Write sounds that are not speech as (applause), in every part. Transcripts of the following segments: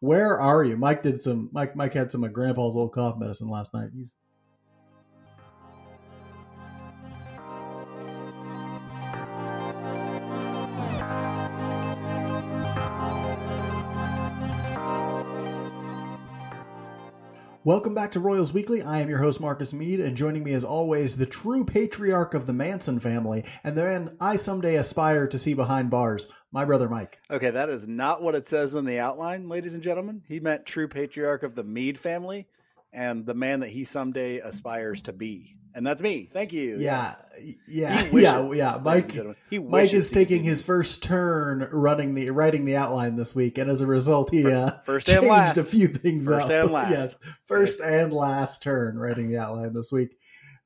Where are you? Mike did some. Mike Mike had some of Grandpa's old cough medicine last night. He's Welcome back to Royals Weekly. I am your host, Marcus Mead, and joining me as always, the true patriarch of the Manson family, and the man I someday aspire to see behind bars, my brother Mike. Okay, that is not what it says in the outline, ladies and gentlemen. He meant true patriarch of the Mead family and the man that he someday aspires to be. And that's me. Thank you. Yeah, Yes. yeah, wishes, yeah, yeah. Mike. He Mike is taking his first turn running the writing the outline this week, and as a result, he uh, first changed last. a few things First up. and (laughs) last. yes, first and last turn writing the outline this week.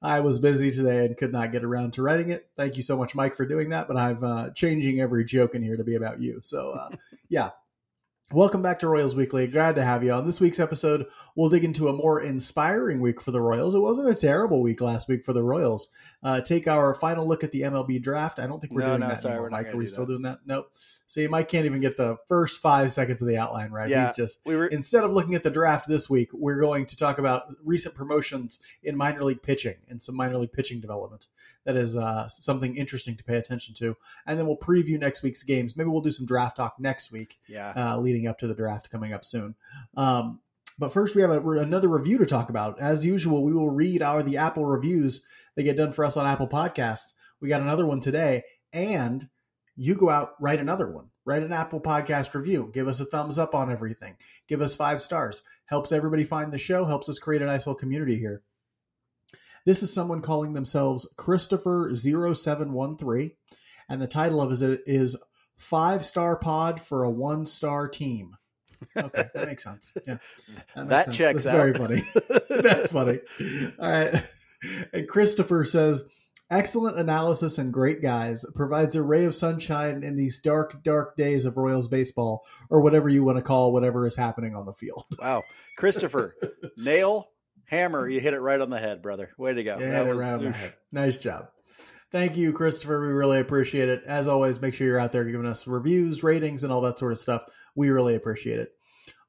I was busy today and could not get around to writing it. Thank you so much, Mike, for doing that. But I'm uh, changing every joke in here to be about you. So, uh, (laughs) yeah. Welcome back to Royals Weekly. Glad to have you on. This week's episode, we'll dig into a more inspiring week for the Royals. It wasn't a terrible week last week for the Royals. Uh, take our final look at the MLB draft. I don't think we're No, doing no, that sorry, anymore, we're Mike. Are we do still that. doing that? Nope. See, Mike can't even get the first five seconds of the outline right. Yeah. He's just We were instead of looking at the draft this week, we're going to talk about recent promotions in minor league pitching and some minor league pitching development. That is uh, something interesting to pay attention to. And then we'll preview next week's games. Maybe we'll do some draft talk next week, yeah. uh, leading up to the draft coming up soon. Um, but first, we have a, another review to talk about. As usual, we will read our the Apple reviews that get done for us on Apple Podcasts. We got another one today, and you go out write another one. Write an Apple Podcast review. Give us a thumbs up on everything. Give us five stars. Helps everybody find the show. Helps us create a nice little community here. This is someone calling themselves Christopher0713, and the title of it is Five Star Pod for a One Star Team. Okay, that makes sense. Yeah, (laughs) makes That sense. checks That's very funny. (laughs) (laughs) That's funny. All right. And Christopher says, excellent analysis and great guys. Provides a ray of sunshine in these dark, dark days of Royals baseball, or whatever you want to call whatever is happening on the field. Wow. Christopher, nail, hammer, you hit it right on the head, brother. Way to go. That had it right on the head. Nice job. Thank you, Christopher. We really appreciate it. As always, make sure you're out there giving us reviews, ratings, and all that sort of stuff. We really appreciate it.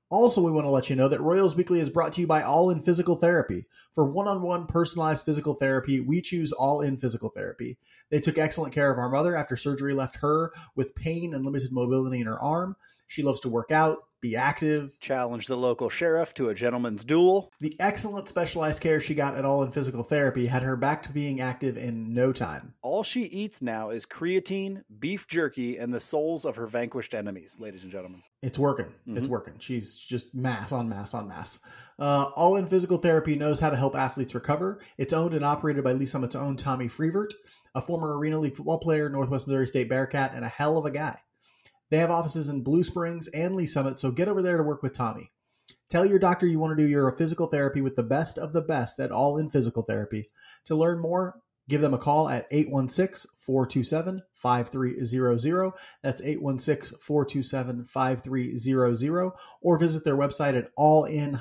Also, we want to let you know that Royals Weekly is brought to you by All In Physical Therapy. For one on one personalized physical therapy, we choose All In Physical Therapy. They took excellent care of our mother after surgery left her with pain and limited mobility in her arm. She loves to work out, be active, Challenge the local sheriff to a gentleman's duel. the excellent specialized care she got at All In Physical Therapy had her back to being active in no time. All she eats now is creatine, beef jerky, and the souls of her vanquished enemies, ladies and gentlemen. It's working. It's Mhm. working. She's just mass on mass on mass. Uh, All in Physical Therapy knows how to help athletes recover. It's owned and operated by Lee Summit's own Tommy Freevert, a former Arena League football player, Northwest Missouri State Bearcat, and a hell of a guy. They have offices in Blue Springs and Lee's Summit, so get over there to work with Tommy. Tell your doctor you want to do your physical therapy with the best of the best at All In Physical Therapy. To learn more, give them a call at 816 427 5300. That's 816 427 5300. Or visit their website at allin-pt.com.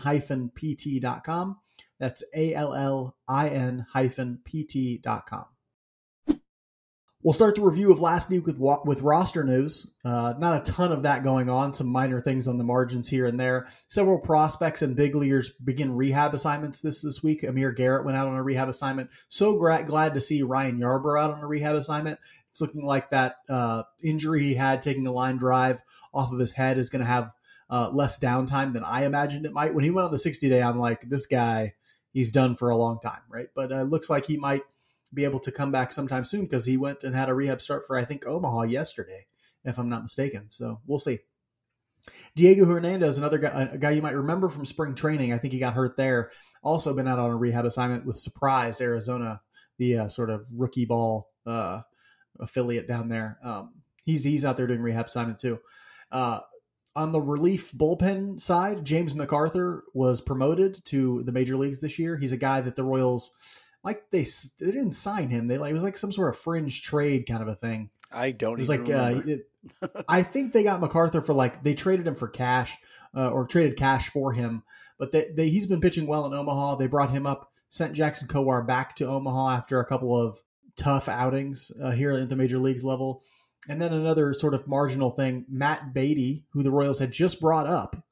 That's A L L I N hyphen PT.com. We'll start the review of last week with with roster news. Uh, not a ton of that going on. Some minor things on the margins here and there. Several prospects and big leaguers begin rehab assignments this this week. Amir Garrett went out on a rehab assignment. So gra- glad to see Ryan Yarbrough out on a rehab assignment. It's looking like that uh, injury he had taking a line drive off of his head is going to have uh, less downtime than I imagined it might. When he went on the 60 day, I'm like, this guy, he's done for a long time, right? But uh, it looks like he might be able to come back sometime soon because he went and had a rehab start for I think Omaha yesterday, if I'm not mistaken. So we'll see. Diego Hernandez, another guy, a guy you might remember from spring training. I think he got hurt there. Also been out on a rehab assignment with Surprise Arizona, the uh, sort of rookie ball uh, affiliate down there. Um, he's he's out there doing rehab assignment too. Uh, on the relief bullpen side, James McArthur was promoted to the major leagues this year. He's a guy that the Royals like they they didn't sign him. They like it was like some sort of fringe trade kind of a thing. I don't. It was like uh, it, (laughs) I think they got McArthur for like they traded him for cash uh, or traded cash for him, but they, they, he's been pitching well in Omaha. They brought him up, sent Jackson Kowar back to Omaha after a couple of tough outings uh, here at the major leagues level. And then another sort of marginal thing, Matt Beaty, who the Royals had just brought up,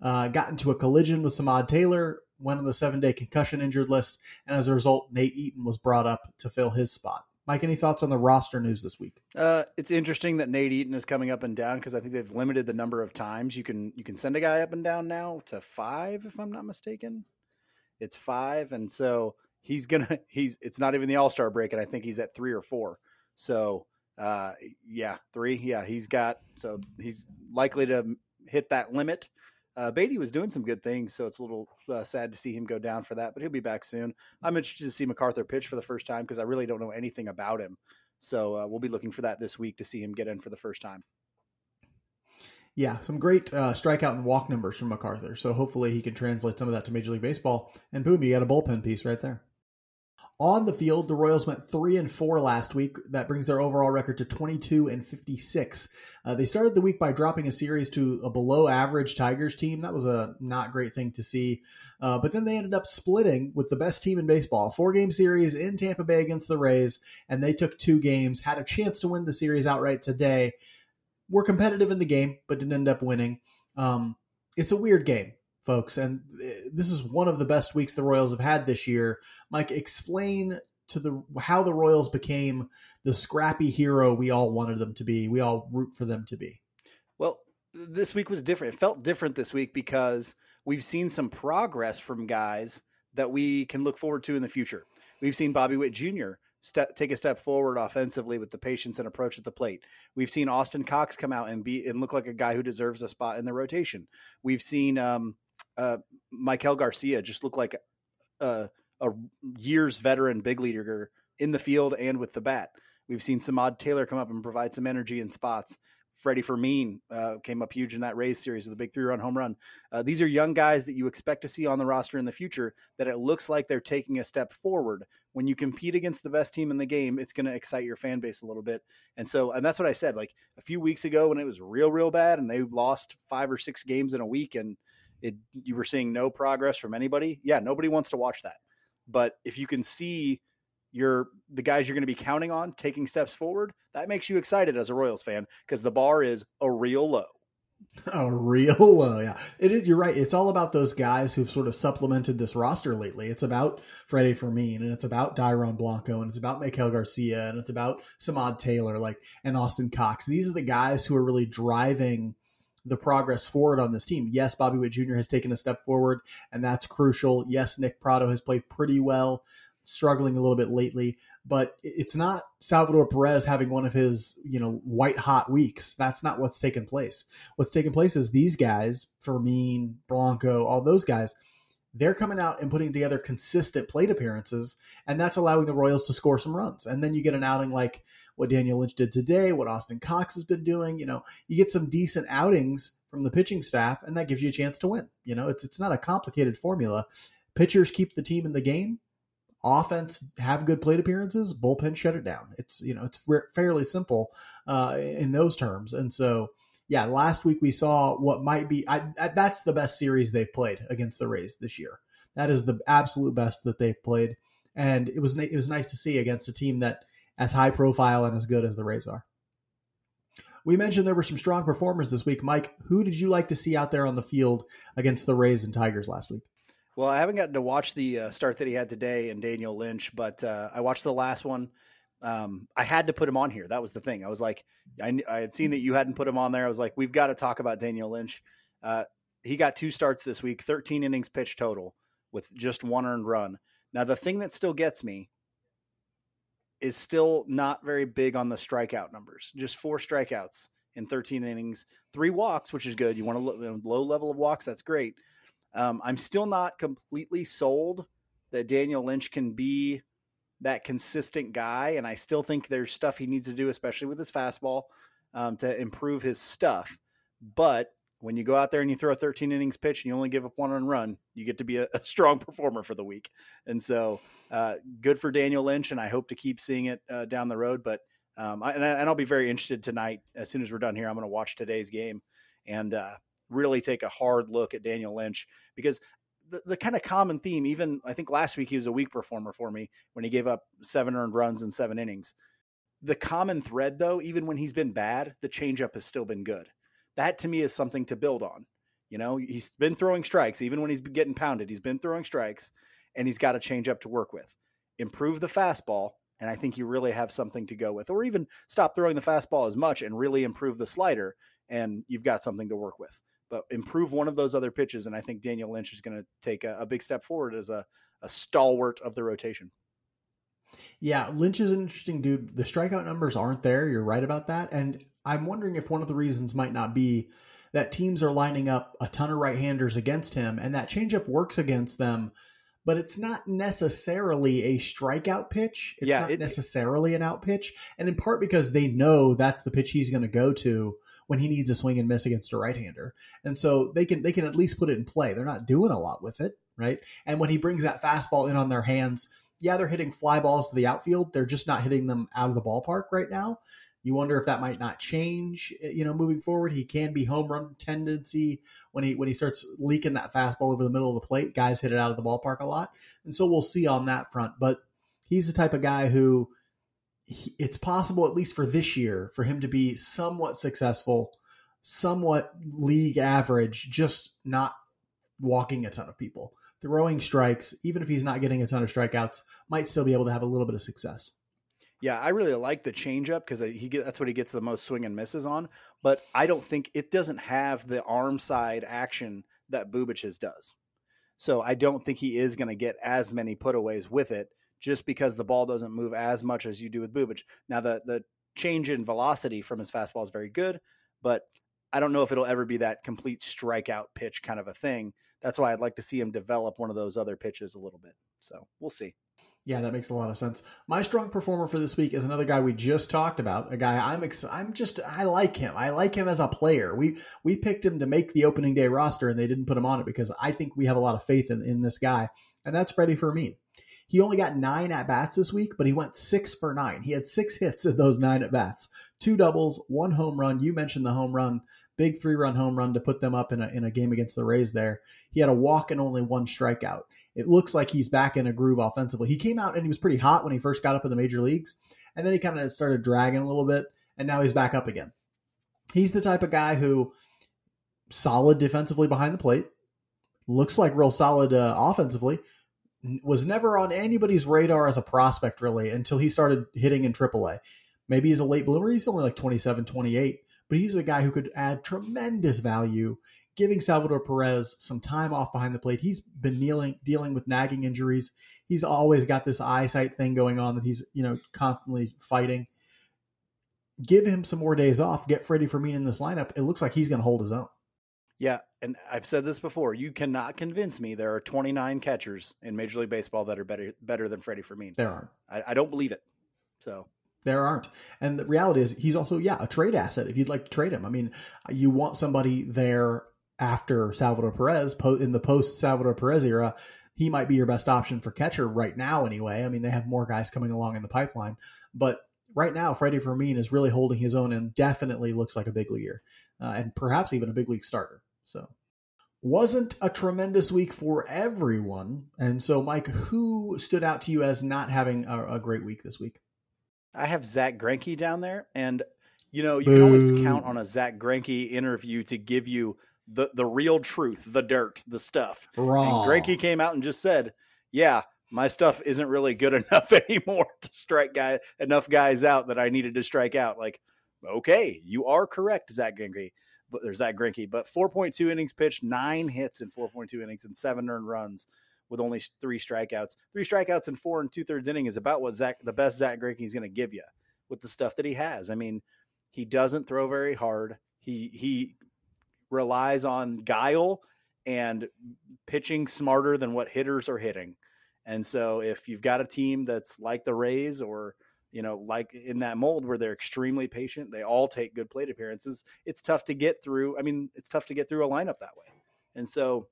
uh, got into a collision with Samad Taylor, went on the seven day concussion injured list, and as a result, Nate Eaton was brought up to fill his spot. Mike, any thoughts on the roster news this week? Uh, it's interesting that Nate Eaton is coming up and down because I think they've limited the number of times you can you can send a guy up and down now to five, if I'm not mistaken. It's five, and so he's gonna (laughs) he's it's not even the All Star break, and I think he's at three or four. So uh, yeah, three. Yeah, he's got so he's likely to hit that limit. Uh, Beaty was doing some good things, so it's a little uh, sad to see him go down for that, but he'll be back soon. I'm interested to see McArthur pitch for the first time because I really don't know anything about him. So uh, we'll be looking for that this week to see him get in for the first time. Yeah, some great uh, strikeout and walk numbers from McArthur. So hopefully he can translate some of that to Major League Baseball. And boom, you got a bullpen piece right there. On the field, the Royals went three and four last week. That brings their overall record to 22 and 56. Uh, they started the week by dropping a series to a below average Tigers team. That was a not great thing to see. Uh, but then they ended up splitting with the best team in baseball, four game series in Tampa Bay against the Rays, and they took two games, had a chance to win the series outright today. Were competitive in the game, but didn't end up winning. Um, it's a weird game folks. And uh, this is one of the best weeks the Royals have had this year. Mike, explain to the how the Royals became the scrappy hero we all wanted them to be. We all root for them to be. Well, this week was different. It felt different this week because we've seen some progress from guys that we can look forward to in the future. We've seen Bobby Witt Jr. Step, take a step forward offensively with the patience and approach at the plate. We've seen Austin Cox come out and be and look like a guy who deserves a spot in the rotation. We've seen um, uh, Maikel Garcia just looked like a, a years veteran big leaguer in the field and with the bat. We've seen Samad Taylor come up and provide some energy in spots. Freddie Fermin uh, came up huge in that Rays series with a big three run home run. Uh, these are young guys that you expect to see on the roster in the future that it looks like they're taking a step forward. When you compete against the best team in the game, it's going to excite your fan base a little bit. And so, and that's what I said. Like a few weeks ago when it was real, real bad and they lost five or six games in a week and it you were seeing no progress from anybody. Yeah, nobody wants to watch that. But if you can see your the guys you're going to be counting on taking steps forward, that makes you excited as a Royals fan because the bar is a real low. A real low, yeah. It is. You're right. It's all about those guys who've sort of supplemented this roster lately. It's about Freddie Fermin, and it's about Dairon Blanco, and it's about Maikel Garcia, and it's about Samad Taylor, like and Austin Cox. These are the guys who are really driving the progress forward on this team. Yes, Bobby Witt Jr. has taken a step forward, and that's crucial. Yes, Nick Pratto has played pretty well, struggling a little bit lately, but it's not Salvador Perez having one of his, you know, white hot weeks. That's not what's taken place. What's taken place is these guys, Fermin, Blanco, all those guys, they're coming out and putting together consistent plate appearances, and that's allowing the Royals to score some runs. And then you get an outing like what Daniel Lynch did today, what Austin Cox has been doing. You know, you get some decent outings from the pitching staff, and that gives you a chance to win. You know, it's it's not a complicated formula. Pitchers keep the team in the game. Offense have good plate appearances. Bullpen shut it down. It's you know it's fairly simple uh, in those terms. And so yeah, last week we saw what might be I, I, that's the best series they've played against the Rays this year. That is the absolute best that they've played, and it was it was nice to see against a team that as high profile and as good as the Rays are. We mentioned there were some strong performers this week. Mike, who did you like to see out there on the field against the Rays and Tigers last week? Well, I haven't gotten to watch the uh, start that he had today and Daniel Lynch, but uh, I watched the last one. Um, I had to put him on here. That was the thing. I was like, I, I, had seen that you hadn't put him on there. I was like, we've got to talk about Daniel Lynch. Uh, he got two starts this week, 13 innings pitched total with just one earned run. Now, the thing that still gets me is still not very big on the strikeout numbers. Just four strikeouts in 13 innings, three walks, which is good. You want to look in a low level of walks, that's great. Um, I'm still not completely sold that Daniel Lynch can be that consistent guy, and I still think there's stuff he needs to do, especially with his fastball, um, to improve his stuff. But when you go out there and you throw a 13 innings pitch and you only give up one run, you get to be a, (laughs) a strong performer for the week. And so, uh, good for Daniel Lynch, and I hope to keep seeing it uh, down the road. But um, I, and, I, will be very interested tonight. As soon as we're done here, I'm going to watch today's game and uh, really take a hard look at Daniel Lynch because the, the kind of common theme, even I think last week he was a weak performer for me when he gave up seven earned runs in seven innings. The common thread, though, even when he's been bad, the changeup has still been good. That to me is something to build on. You know, he's been throwing strikes, even when he's getting pounded, he's been throwing strikes, and he's got a changeup to work with. Improve the fastball, and I think you really have something to go with. Or even stop throwing the fastball as much and really improve the slider, and you've got something to work with. But improve one of those other pitches, and I think Daniel Lynch is going to take a, a, big step forward as a, a stalwart of the rotation. Yeah, Lynch is an interesting dude. The strikeout numbers aren't there. You're right about that. And I'm wondering if one of the reasons might not be that teams are lining up a ton of right handers against him, and that changeup works against them, but it's not necessarily a strikeout pitch. It's yeah, not it, necessarily an out pitch. And in part because they know that's the pitch he's going to go to when he needs a swing and miss against a right hander. And so they can they can at least put it in play. They're not doing a lot with it, right? And when he brings that fastball in on their hands, yeah, they're hitting fly balls to the outfield. They're just not hitting them out of the ballpark right now. You wonder if that might not change, eh, you know, moving forward. He can be home run tendency when he when he starts leaking that fastball over the middle of the plate. Guys hit it out of the ballpark a lot, and so we'll see on that front. But he's the type of guy who he, it's possible, at least for this year, for him to be somewhat successful, somewhat league average, just not walking a ton of people throwing strikes, even if he's not getting a ton of strikeouts, might still be able to have a little bit of success. Yeah, I really like the changeup because uh, he get, that's what he gets the most swing and misses on. But I don't think it doesn't have the arm side action that Bubic's does. So I don't think he is going to get as many putaways with it just because the ball doesn't move as much as you do with Bubich. Now the the change in velocity from his fastball is very good, but I don't know if it'll ever be that complete strikeout pitch kind of a thing that's why I'd like to see him develop one of those other pitches a little bit. So we'll see. Yeah, that makes a lot of sense. My strong performer for this week is another guy we just talked about. A guy I'm ex- I'm just I like him. I like him as a player. We we picked him to make the opening day roster, and they didn't put him on it because I think we have a lot of faith in, in this guy, and that's Freddie Fermin. He only got nine at bats this week, but he went six for nine. He had six (laughs) hits in those nine at bats, two doubles, one home run. You mentioned the home run big three run home run to put them up in a, in a game against the Rays there. He had a walk and only one strikeout. It looks like he's back in a groove offensively. He came out and he was pretty hot when he first got up in the major leagues, and then he kind of started dragging a little bit, and now he's back up again. He's the type of guy who solid defensively behind the plate, looks like real solid uh, offensively, was never on anybody's radar as a prospect really until he started hitting in AAA. Maybe he's a late bloomer. He's only like 27, 28 but he's a guy who could add tremendous value, giving Salvador Perez some time off behind the plate. He's been kneeling, dealing with nagging injuries. He's always got this eyesight thing going on that he's you know constantly fighting. Give him some more days off. Get Freddie Fermin in this lineup. It looks like he's going to hold his own. Yeah, and I've said this before. You cannot convince me there are 29 catchers in Major League Baseball that are better better than Freddie Fermin. There aren't. I, I don't believe it. So there aren't. And the reality is, he's also, yeah, a trade asset if you'd like to trade him. I mean, you want somebody there after Salvador Perez in the post Salvador Perez era. He might be your best option for catcher right now, anyway. I mean, they have more guys coming along in the pipeline. But right now, Freddie Fermin is really holding his own and definitely looks like a big leaguer uh, and perhaps even a big league starter. So, wasn't a tremendous week for everyone. And so, Mike, who stood out to you as not having a, a great week this week? I have Zack Greinke down there, and you know you Boo. can always count on a Zack Greinke interview to give you the the real truth, the dirt, the stuff. Raw. And Greinke came out and just said, "Yeah, my stuff isn't really good (laughs) enough anymore to strike guy enough guys out that I needed to strike out." Like, okay, you are correct, Zack Greinke. But there's Zack Greinke, but 4.2 innings pitched, nine hits in 4.2 innings, and seven earned runs with only three strikeouts. Three strikeouts in four and two thirds inning is about what Zack, the best Zack Greinke is going to give you with the stuff that he has. I mean, he doesn't throw very hard. He he relies on guile and pitching smarter than what hitters are hitting. And so if you've got a team that's like the Rays or you know, like in that mold where they're extremely patient, they all take good plate appearances. It's tough to get through. I mean, it's tough to get through a lineup that way. And so,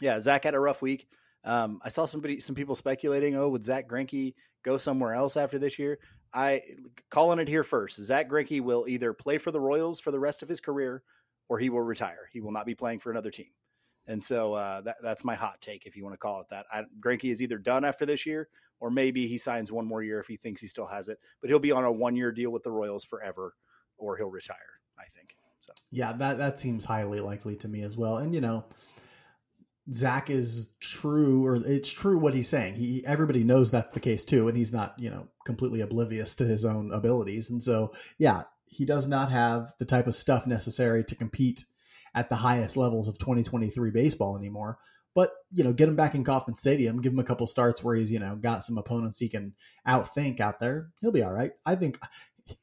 yeah, Zack had a rough week. Um, I saw somebody, some people speculating, oh, would Zack Greinke go somewhere else after this year? I calling it here first. Zack Greinke will either play for the Royals for the rest of his career, or he will retire. He will not be playing for another team. And so uh, that, that's my hot take, if you want to call it that. I, Greinke is either done after this year, or maybe he signs one more year if he thinks he still has it. But he'll be on a one year deal with the Royals forever, or he'll retire. I think so. Yeah, that that seems highly likely to me as well. And you know, Zack is true, or it's true what he's saying. He everybody knows that's the case too, and he's not you know completely oblivious to his own abilities. And so, yeah, he does not have the type of stuff necessary to compete at the highest levels of 2023 baseball anymore. But you know, get him back in Kauffman Stadium, give him a couple starts where he's you know got some opponents he can outthink out there. He'll be all right. I think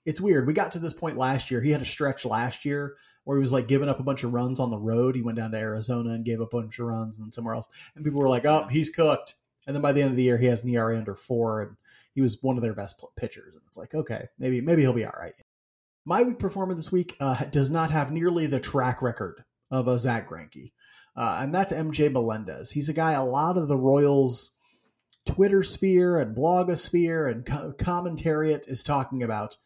it's weird. We got to this point last year. He had a stretch last year where he was like giving up a bunch of runs on the road. He went down to Arizona and gave up a bunch of runs and somewhere else. And people were like, "Oh, he's cooked." And then by the end of the year, he has an ERA under four, and he was one of their best pitchers. And it's like, okay, maybe maybe he'll be all right. My week performer this week uh, does not have nearly the track record of a Zack Greinke, uh, and that's MJ Melendez. He's a guy a lot of the Royals Twitter sphere and blogosphere and co- commentariat is talking about,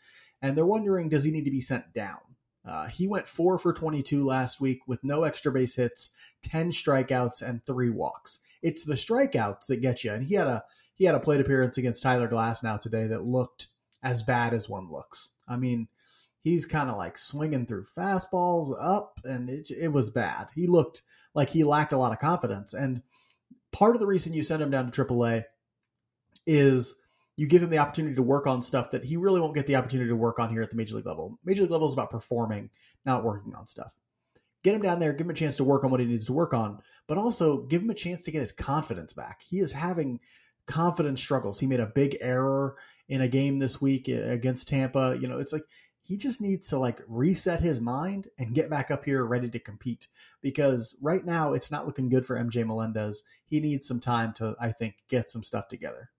and they're wondering does he need to be sent down? Uh, he went four for 22 last week with no extra base hits, 10 strikeouts, and three walks. It's the strikeouts that get you. And he had a he had a plate appearance against Tyler Glasnow today that looked as bad as one looks. I mean, he's kind of like swinging through fastballs up, and it, it was bad. He looked like he lacked a lot of confidence. And part of the reason you send him down to AAA is you give him the opportunity to work on stuff that he really won't get the opportunity to work on here at the major league level. Major league level is about performing, not working on stuff. Get him down there, give him a chance to work on what he needs to work on, but also give him a chance to get his confidence back. He is having confidence struggles. He made a big error in a game this week uh, against Tampa. You know, it's like he just needs to like reset his mind and get back up here ready to compete because right now it's not looking good for MJ Melendez. He needs some time to I think get some stuff together.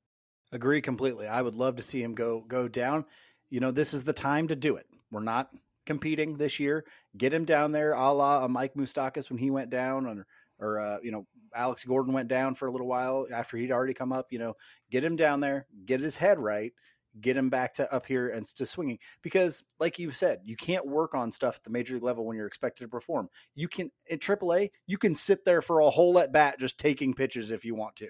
Agree completely. I would love to see him go go down. You know, this is the time to do it. We're not competing this year. Get him down there, a la a Mike Moustakas when he went down, or, or uh, you know Alex Gordon went down for a little while after he'd already come up. You know, get him down there, get his head right, get him back to up here and to swinging. Because, like you said, you can't work on stuff at the major league level when you're expected to perform. You can at AAA, you can sit there for a whole at bat just taking pitches if you want to,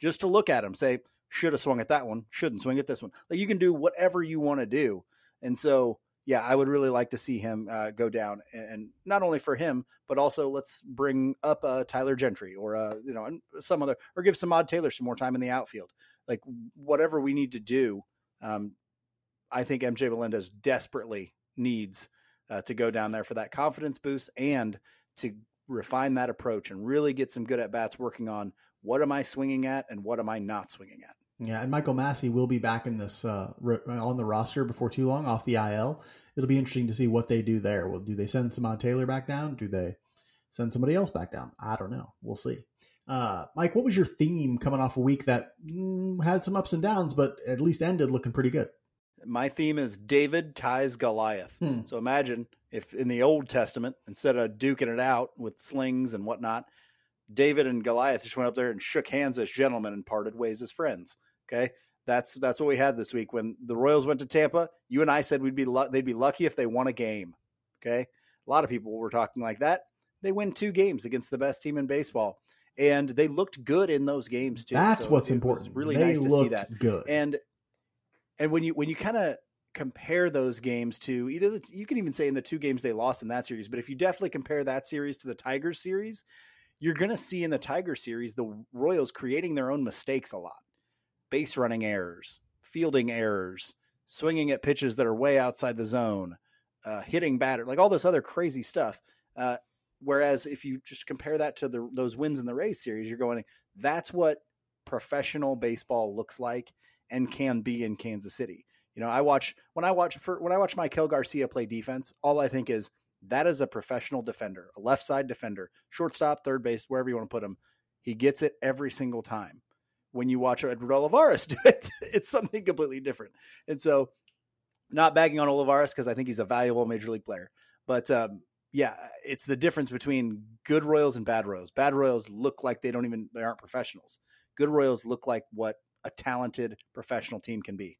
just to look at him, say should have swung at that one, shouldn't swing at this one. Like you can do whatever you want to do. And so, yeah, I would really like to see him uh, go down, and, not only for him, but also let's bring up uh, Tyler Gentry or uh, you know some other, or give some Samad Taylor some more time in the outfield. Like whatever we need to do, um, I think MJ Melendez desperately needs uh, to go down there for that confidence boost and to refine that approach and really get some good at bats working on what am I swinging at and what am I not swinging at. Yeah, and Michael Massey will be back in this uh, on the roster before too long off the IL. It'll be interesting to see what they do there. Well, do they send Samad Taylor back down? Do they send somebody else back down? I don't know. We'll see. Uh, Mike, what was your theme coming off a week that mm, had some ups and downs, but at least ended looking pretty good? My theme is David ties Goliath. Hmm. So imagine if in the Old Testament, instead of duking it out with slings and whatnot, David and Goliath just went up there and shook hands as gentlemen and parted ways as friends. Okay, that's that's what we had this week when the Royals went to Tampa. You and I said we'd be lu- they'd be lucky if they won a game. Okay, a lot of people were talking like that. They win two games against the best team in baseball, and they looked good in those games too. That's so what's important. really they nice to see that. Good and and when you when you kind of compare those games to either the, you can even say in the two games they lost in that series, but if you definitely compare that series to the Tigers series, you're going to see in the Tiger series the Royals creating their own mistakes a lot. Base running errors, fielding errors, swinging at pitches that are way outside the zone, uh, hitting batter, like all this other crazy stuff. Uh, whereas if you just compare that to the, those wins in the Rays series, you're going, that's what professional baseball looks like and can be in Kansas City. You know, I watch when I watch for when I watch Maikel Garcia play defense, all I think is that is a professional defender, a left side defender, shortstop, third base, wherever you want to put him. He gets it every single time. when you watch Edward Olivares (laughs) do it, it's something completely different. And so, not bagging on Olivares because I think he's a valuable major league player, but um, yeah, it's the difference between good Royals and bad Royals. Bad Royals look like they don't even they aren't professionals. Good Royals look like what a talented professional team can be.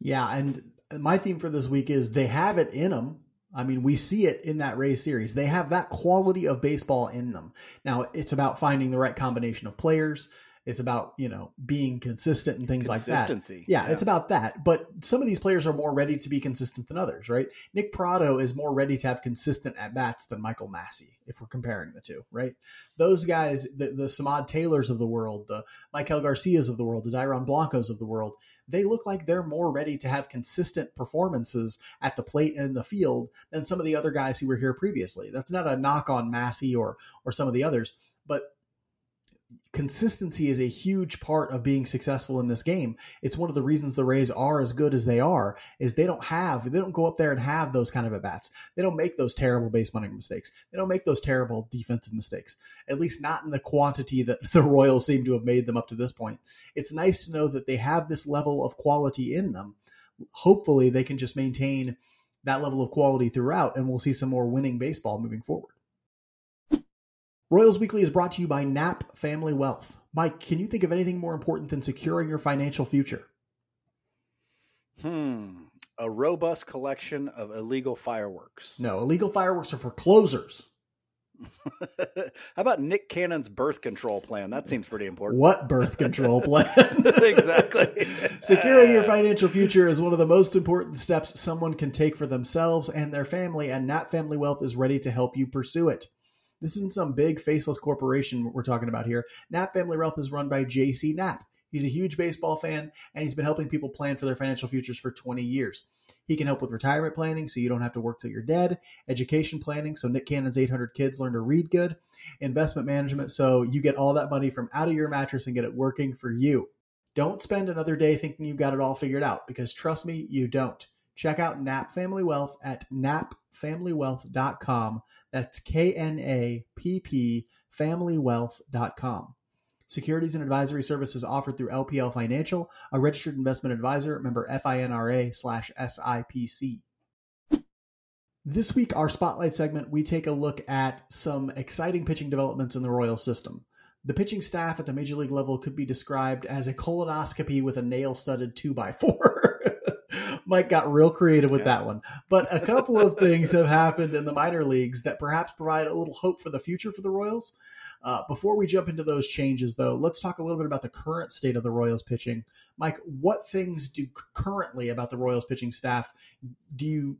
Yeah, and my theme for this week is they have it in them. I mean, we see it in that Rays series. They have that quality of baseball in them. Now, it's about finding the right combination of players. It's about, you know, being consistent and things like that. Yeah, yeah, it's about that. But some of these players are more ready to be consistent than others, right? Nick Pratto is more ready to have consistent at bats than Michael Massey, if we're comparing the two, right? Those guys, the, the Samad Taylors of the world, the Maikel Garcias of the world, the Dairon Blancos of the world, they look like they're more ready to have consistent performances at the plate and in the field than some of the other guys who were here previously. That's not a knock on Massey or or some of the others, consistency is a huge part of being successful in this game. It's one of the reasons the Rays are as good as they are is they don't have they don't go up there and have those kind of at bats. They don't make those terrible base running mistakes. They don't make those terrible defensive mistakes. At least not in the quantity that (laughs) the Royals seem to have made them up to this point. It's nice to know that they have this level of quality in them. Hopefully they can just maintain that level of quality throughout and we'll see some more winning baseball moving forward. Royals Weekly is brought to you by Knapp Family Wealth. Mike, can you think of anything more important than securing your financial future? Hmm. A robust collection of illegal fireworks. No, illegal fireworks are for closers. (laughs) How about Nick Cannon's birth control plan? That seems pretty important. What birth control (laughs) plan? (laughs) exactly. Securing your financial future is one of the most important steps someone can take for themselves and their family, and Knapp Family Wealth is ready to help you pursue it. This isn't some big faceless corporation we're talking about here. Knapp Family Wealth is run by J.C. Knapp. He's a huge baseball fan, and he's been helping people plan for their financial futures for 20 years. He can help with retirement planning so you don't have to work till you're dead, education planning so Nick Cannon's 800 kids learn to read good, investment management so you get all that money from out of your mattress and get it working for you. Don't spend another day thinking you've got it all figured out because trust me, you don't. Check out Knapp Family Wealth at knappfamilywealth.com. That's K N A P P familywealth.com. Securities and advisory services offered through LPL Financial, a registered investment advisor, member FINRA slash SIPC. This week, our spotlight segment, we take a look at some exciting pitching developments in the Royal system. The pitching staff at the major league level could be described as a colonoscopy with a nail studded 2x4. (laughs) Mike got real creative with yeah. that one. But a couple of things have happened in the minor leagues that perhaps provide a little hope for the future for the Royals. Uh, before we jump into those changes, though, let's talk a little bit about the current state of the Royals pitching. Mike, what things do currently about the Royals pitching staff do you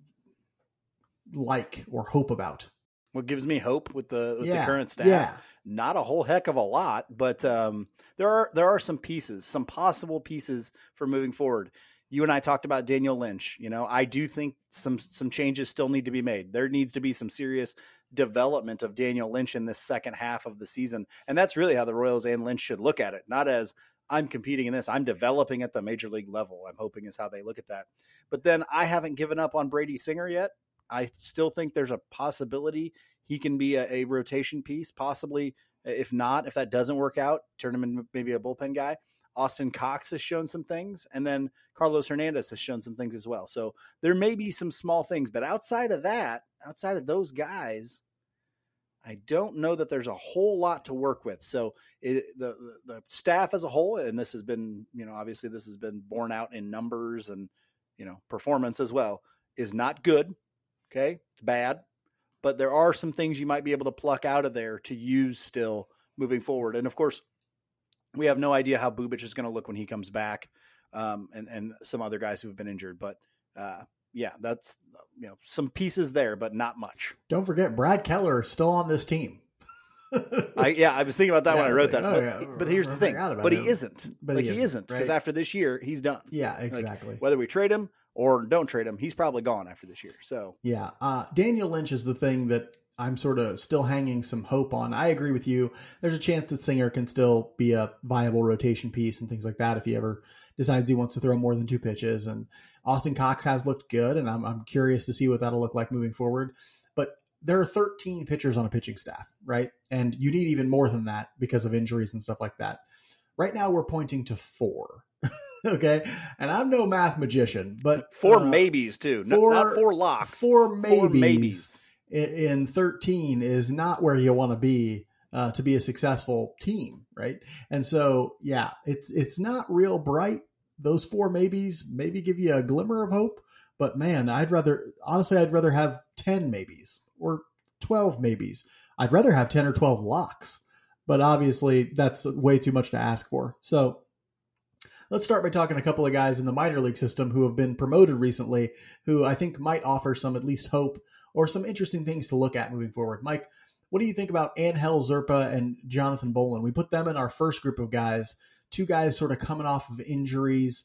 like or hope about? What gives me hope with the with yeah, the current staff? Yeah. Not a whole heck of a lot, but um, there are there are some pieces, some possible pieces for moving forward you and I talked about Daniel Lynch. You know, I do think some some changes still need to be made. There needs to be some serious development of Daniel Lynch in this second half of the season, and that's really how the Royals and Lynch should look at it. Not as I'm competing in this, I'm developing at the major league level. I'm hoping is how they look at that. But then I haven't given up on Brady Singer yet. I still think there's a possibility he can be a, a rotation piece, possibly. If not, if that doesn't work out, turn him into maybe a bullpen guy. Austin Cox has shown some things, and then Carlos Hernandez has shown some things as well. So there may be some small things, but outside of that, outside of those guys, I don't know that there's a whole lot to work with. So it, the, the, the staff as a whole, and this has been, you know, obviously this has been borne out in numbers and you know performance as well, is not good. Okay, it's bad, but there are some things you might be able to pluck out of there to use still moving forward. And of course, we have no idea how Bubic is going to look when he comes back, um, and and some other guys who have been injured. But uh, yeah, that's you know some pieces there, but not much. Don't forget Brad Keller still on this team. I, yeah, I was thinking about that yeah, when I wrote like, that. Oh, but, yeah. but, here's the thing. But he isn't. But like he, he isn't because right? after this year, he's done. Yeah, exactly. Like, whether we trade him or don't trade him, he's probably gone after this year. So yeah, uh, Daniel Lynch is the thing that I'm sort of still hanging some hope on. I agree with you. There's a chance that Singer can still be a viable rotation piece and things like that if he ever decides he wants to throw more than two pitches. And Austin Cox has looked good, and I'm, I'm curious to see what that'll look like moving forward. But there are 13 pitchers on a pitching staff, right? And you need even more than that because of injuries and stuff like that. Right now, we're pointing to four. (laughs) okay, and I'm no math magician, but four uh, maybes too, four- not, not four locks. four maybes, Four maybes. In 13 is not where you want to be uh, to be a successful team, right? And so, yeah, it's it's not real bright. Those four maybes maybe give you a glimmer of hope, but man, I'd rather honestly, I'd rather have 10 maybes or 12 maybes. I'd rather have 10 or 12 locks, but obviously that's way too much to ask for. So. Let's start by talking a couple of guys in the minor league system who have been promoted recently, who I think might offer some at least hope or some interesting things to look at moving forward. Mike, what do you think about Angel Zerpa and Jonathan Bowlan? We put them in our first group of guys, two guys sort of coming off of injuries.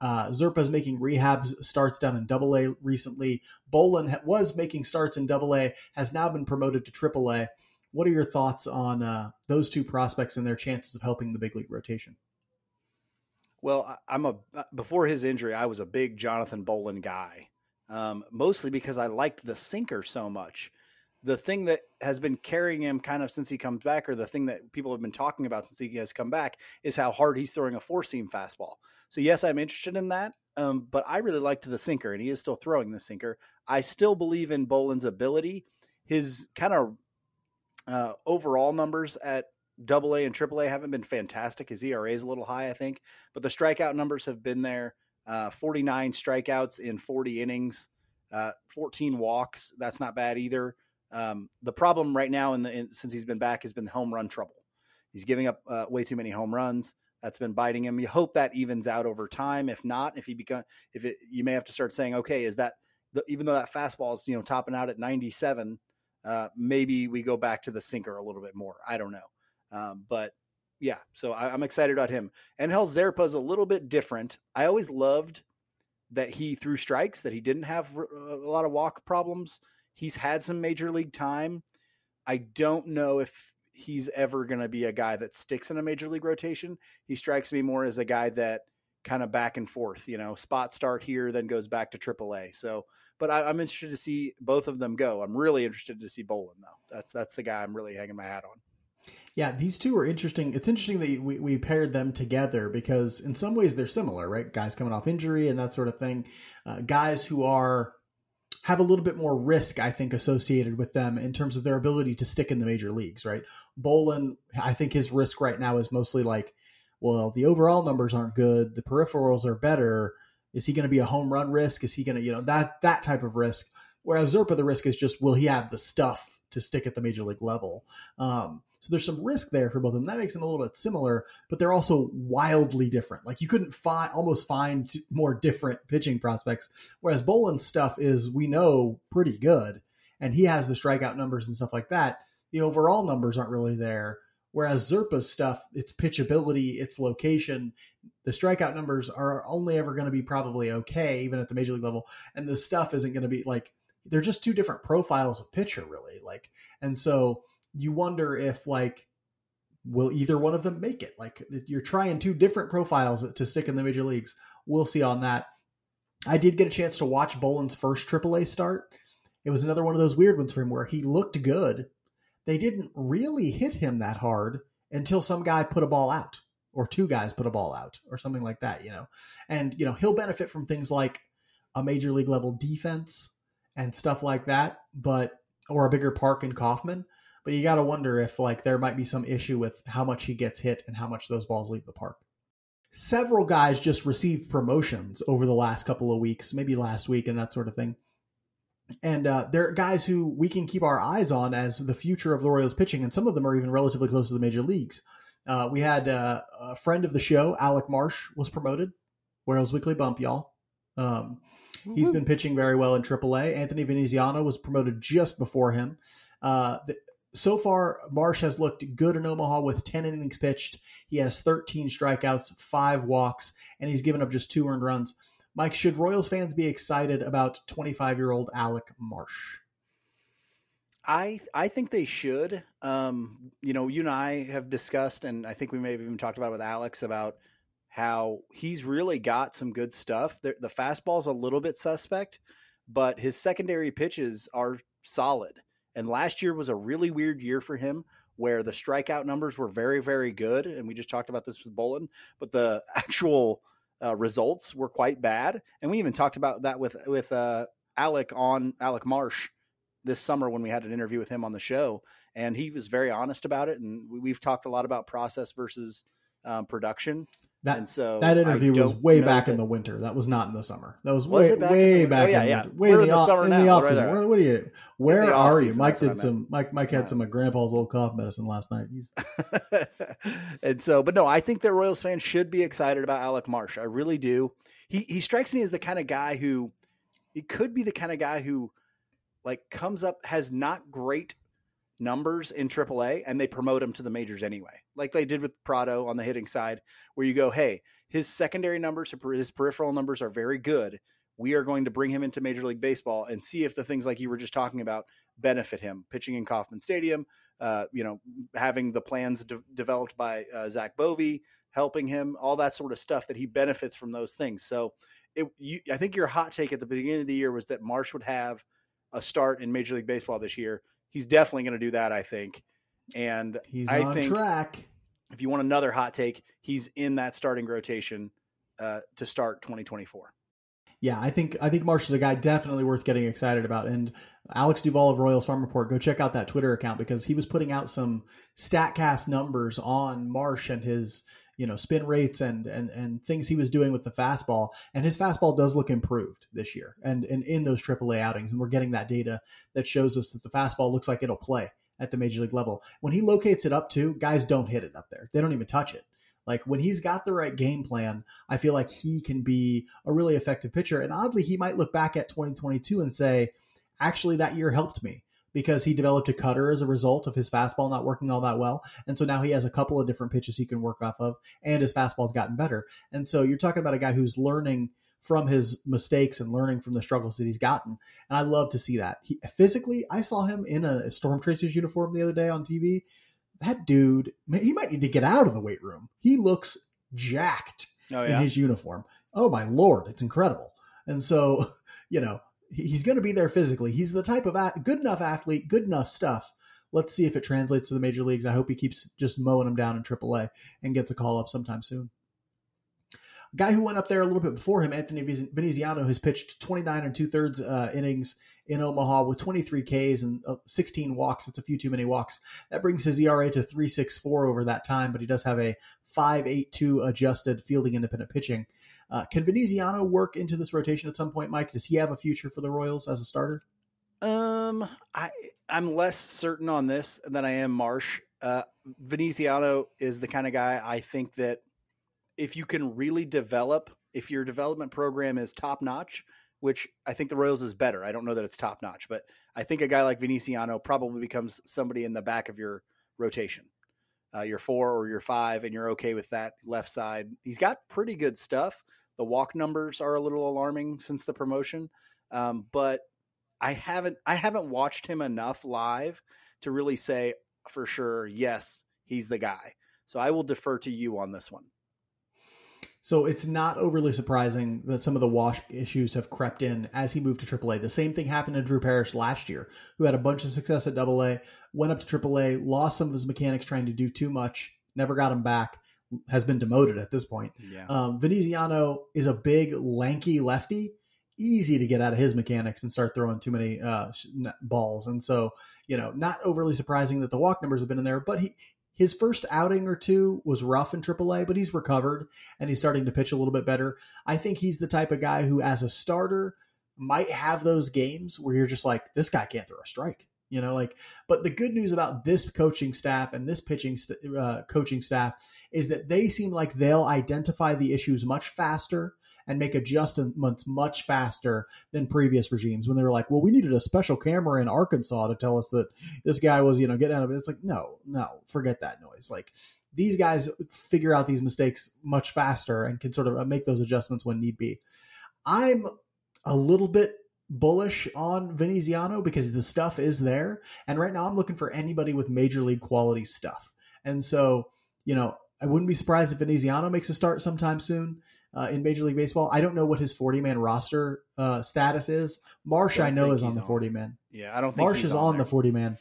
Uh, Zerpa's making rehab starts down in Double A recently. Bowlan was making starts in Double A, has now been promoted to Triple A. What are your thoughts on uh, those two prospects and their chances of helping the big league rotation? Well, I'm a before his injury, I was a big Jonathan Bowlan guy, um, mostly because I liked the sinker so much. The thing that has been carrying him kind of since he comes back, or the thing that people have been talking about since he has come back, is how hard he's throwing a four seam fastball. So yes, I'm interested in that, um, but I really liked the sinker, and he is still throwing the sinker. I still believe in Bowlan's ability. His kind of uh, overall numbers at Double A and Triple A haven't been fantastic. His ERA is a little high, I think, but the strikeout numbers have been there. Uh, 49 strikeouts in 40 innings, uh, 14 walks. That's not bad either. Um, the problem right now, in the in, since he's been back, has been the home run trouble. He's giving up uh, way too many home runs. That's been biting him. You hope that evens out over time. If not, if he become, if it, you may have to start saying, okay, is that the, even though that fastball is you know topping out at 97, uh, maybe we go back to the sinker a little bit more. I don't know. Um, but yeah, so I, I'm excited about him. Angel Zerpa is a little bit different. I always loved that he threw strikes, that he didn't have a lot of walk problems. He's had some major league time. I don't know if he's ever going to be a guy that sticks in a major league rotation. He strikes me more as a guy that kind of back and forth, you know, spot start here, then goes back to AAA. So, but I, I'm interested to see both of them go. I'm really interested to see Bowlan though. That's that's the guy I'm really hanging my hat on. Yeah, these two are interesting. It's interesting that we, we paired them together because in some ways they're similar, right? Guys coming off injury and that sort of thing. Uh, guys who are have a little bit more risk, I think, associated with them in terms of their ability to stick in the major leagues, right? Bowlan, I think his risk right now is mostly like, well, the overall numbers aren't good, the peripherals are better. Is he going to be a home run risk? Is he going to, you know, that that type of risk? Whereas Zerpa, the risk is just, will he have the stuff to stick at the major league level? Um, so there's some risk there for both of them. That makes them a little bit similar, but they're also wildly different. Like you couldn't find almost find more different pitching prospects. Whereas Bowlan's stuff is we know pretty good, and he has the strikeout numbers and stuff like that. The overall numbers aren't really there. Whereas Zerpa's stuff, its pitchability, its location, the strikeout numbers are only ever going to be probably okay, even at the major league level. And the stuff isn't going to be like they're just two different profiles of pitcher, really. Like, and so you wonder if like will either one of them make it? Like you're trying two different profiles to stick in the major leagues. We'll see on that. I did get a chance to watch Bowlan's first aaa start. It was another one of those weird ones for him where he looked good. They didn't really hit him that hard until some guy put a ball out or two guys put a ball out or something like that you know? And you know he'll benefit from things like a major league level defense and stuff like that but or a bigger park in Kauffman but you got to wonder if like there might be some issue with how much he gets hit and how much those balls leave the park. Several guys just received promotions over the last couple of weeks, maybe last week and that sort of thing. And uh, they're guys who we can keep our eyes on as the future of the Royals pitching, and some of them are even relatively close to the major leagues. Uh, we had uh, a friend of the show, Alec Marsh, was promoted. Royals Weekly Bump, y'all. Um, he's been pitching very well in AAA. Anthony Veneziano was promoted just before him. Uh, the, so far, Marsh has looked good in Omaha with 10 innings pitched. He has 13 strikeouts, five walks, and he's given up just two earned runs. Mike, should Royals fans be excited about 25 year old Alec Marsh? I I think they should. Um, you know, you and I have discussed, and I think we may have even talked about it with Alex about how he's really got some good stuff. The, the fastball's a little bit suspect, but his secondary pitches are solid. And last year was a really weird year for him where the strikeout numbers were very, very good. And we just talked about this with Bowlan, but the (laughs) actual uh, results were quite bad. And we even talked about that with, with uh, Alec on Alec Marsh this summer when we had an interview with him on the show. And he was very honest about it. And we've talked a lot about process versus um, production. That, and so that interview was way back that, in the winter. That was not in the summer. That was, was way, back way back. Oh, yeah, in yeah. The, way We're in the, the summer in now. the off season. right. What are you? Where are you? Mike that's what I did some. Mike Mike had some of Grandpa's old cough medicine last night. (laughs) And so, but no, I think that Royals fans should be excited about Alec Marsh. I really do. He he strikes me as the kind of guy who he could be the kind of guy who like comes up has not great numbers in AAA and they promote him to the majors anyway, like they did with Pratto on the hitting side, where you go, hey, his secondary numbers, his peripheral numbers are very good. We are going to bring him into Major League Baseball and see if the things like you were just talking about benefit him. Pitching in Kauffman Stadium, uh, you know, having the plans de- developed by uh, Zach Bovey, helping him, all that sort of stuff that he benefits from those things. So, it, you, I think your hot take at the beginning of the year was that Marsh would have a start in Major League Baseball this year. He's definitely going to do that, I think. And he's I on think track. if you want another hot take, he's in that starting rotation uh, to start 2024. Yeah, I think I think Marsh is a guy definitely worth getting excited about. And Alex Duvall of Royals Farm Report, go check out that Twitter account because he was putting out some Statcast numbers on Marsh and his you know spin rates and and and things he was doing with the fastball. And his fastball does look improved this year, and and in those AAA outings, and we're getting that data that shows us that the fastball looks like it'll play at the major league level. When he locates it up too, guys don't hit it up there. They don't even touch it. Like when he's got the right game plan, I feel like he can be a really effective pitcher. And oddly, he might look back at 2022 and say, actually, that year helped me because he developed a cutter as a result of his fastball not working all that well. And so now he has a couple of different pitches he can work off of, and his fastball's gotten better. And so you're talking about a guy who's learning from his mistakes and learning from the struggles that he's gotten. And I love to see that. He, physically, I saw him in a Storm Chasers uniform the other day on TV that dude, he might need to get out of the weight room. He looks jacked Oh, in his uniform. Oh my lord, it's incredible. And so, (laughs) you know, he's going to be there physically. He's the type of good enough athlete, good enough stuff. Let's see if it translates to the major leagues. I hope he keeps just mowing them down in AAA and gets a call up sometime soon. A guy who went up there a little bit before him, Anthony Veneziano, has pitched 29 and two thirds uh, innings in Omaha with 23 Ks and uh, 16 walks. It's a few too many walks. That brings his ERA to 3.64 over that time, but he does have a 5.82 adjusted fielding independent pitching. Uh, can Veneziano work into this rotation at some point, Mike? Does he have a future for the Royals as a starter? Um, I I'm less certain on this than I am Marsh. Uh, Veneziano is the kind of guy I think that if you can really develop, if your development program is top notch, which I think the Royals is better. I don't know that it's top notch, but I think a guy like Veneziano probably becomes somebody in the back of your rotation, uh, your four or your five, and you're okay with that left side. He's got pretty good stuff. The walk numbers are a little alarming since the promotion, um, but I haven't I haven't watched him enough live to really say for sure yes he's the guy. So I will defer to you on this one. So it's not overly surprising that some of the wash issues have crept in as he moved to AAA. The same thing happened to Drew Parrish last year, who had a bunch of success at AA, went up to AAA, lost some of his mechanics trying to do too much, never got him back, has been demoted at this point. Yeah. Um, Veneziano is a big, lanky lefty, easy to get out of his mechanics and start throwing too many uh, balls. And so, you know, not overly surprising that the walk numbers have been in there, but he his first outing or two was rough in AAA, but he's recovered and he's starting to pitch a little bit better. I think he's the type of guy who, as a starter, might have those games where you're just like, this guy can't throw a strike. You know, like, but the good news about this coaching staff and this pitching st- uh, coaching staff is that they seem like they'll identify the issues much faster and make adjustments much faster than previous regimes when they were like, well, we needed a special camera in Arkansas to tell us that this guy was, you know, getting out of it. It's like, no, no, forget that noise. Like these guys figure out these mistakes much faster and can sort of make those adjustments when need be. I'm a little bit bullish on Veneziano because the stuff is there. And right now I'm looking for anybody with major league quality stuff. And so, you know, I wouldn't be surprised if Veneziano makes a start sometime soon uh, in Major League Baseball. I don't know what his 40 man roster uh, status is. Marsh, I, Don't know, is on the 40 man. Yeah, I don't think Marsh is on, there. the 40 man.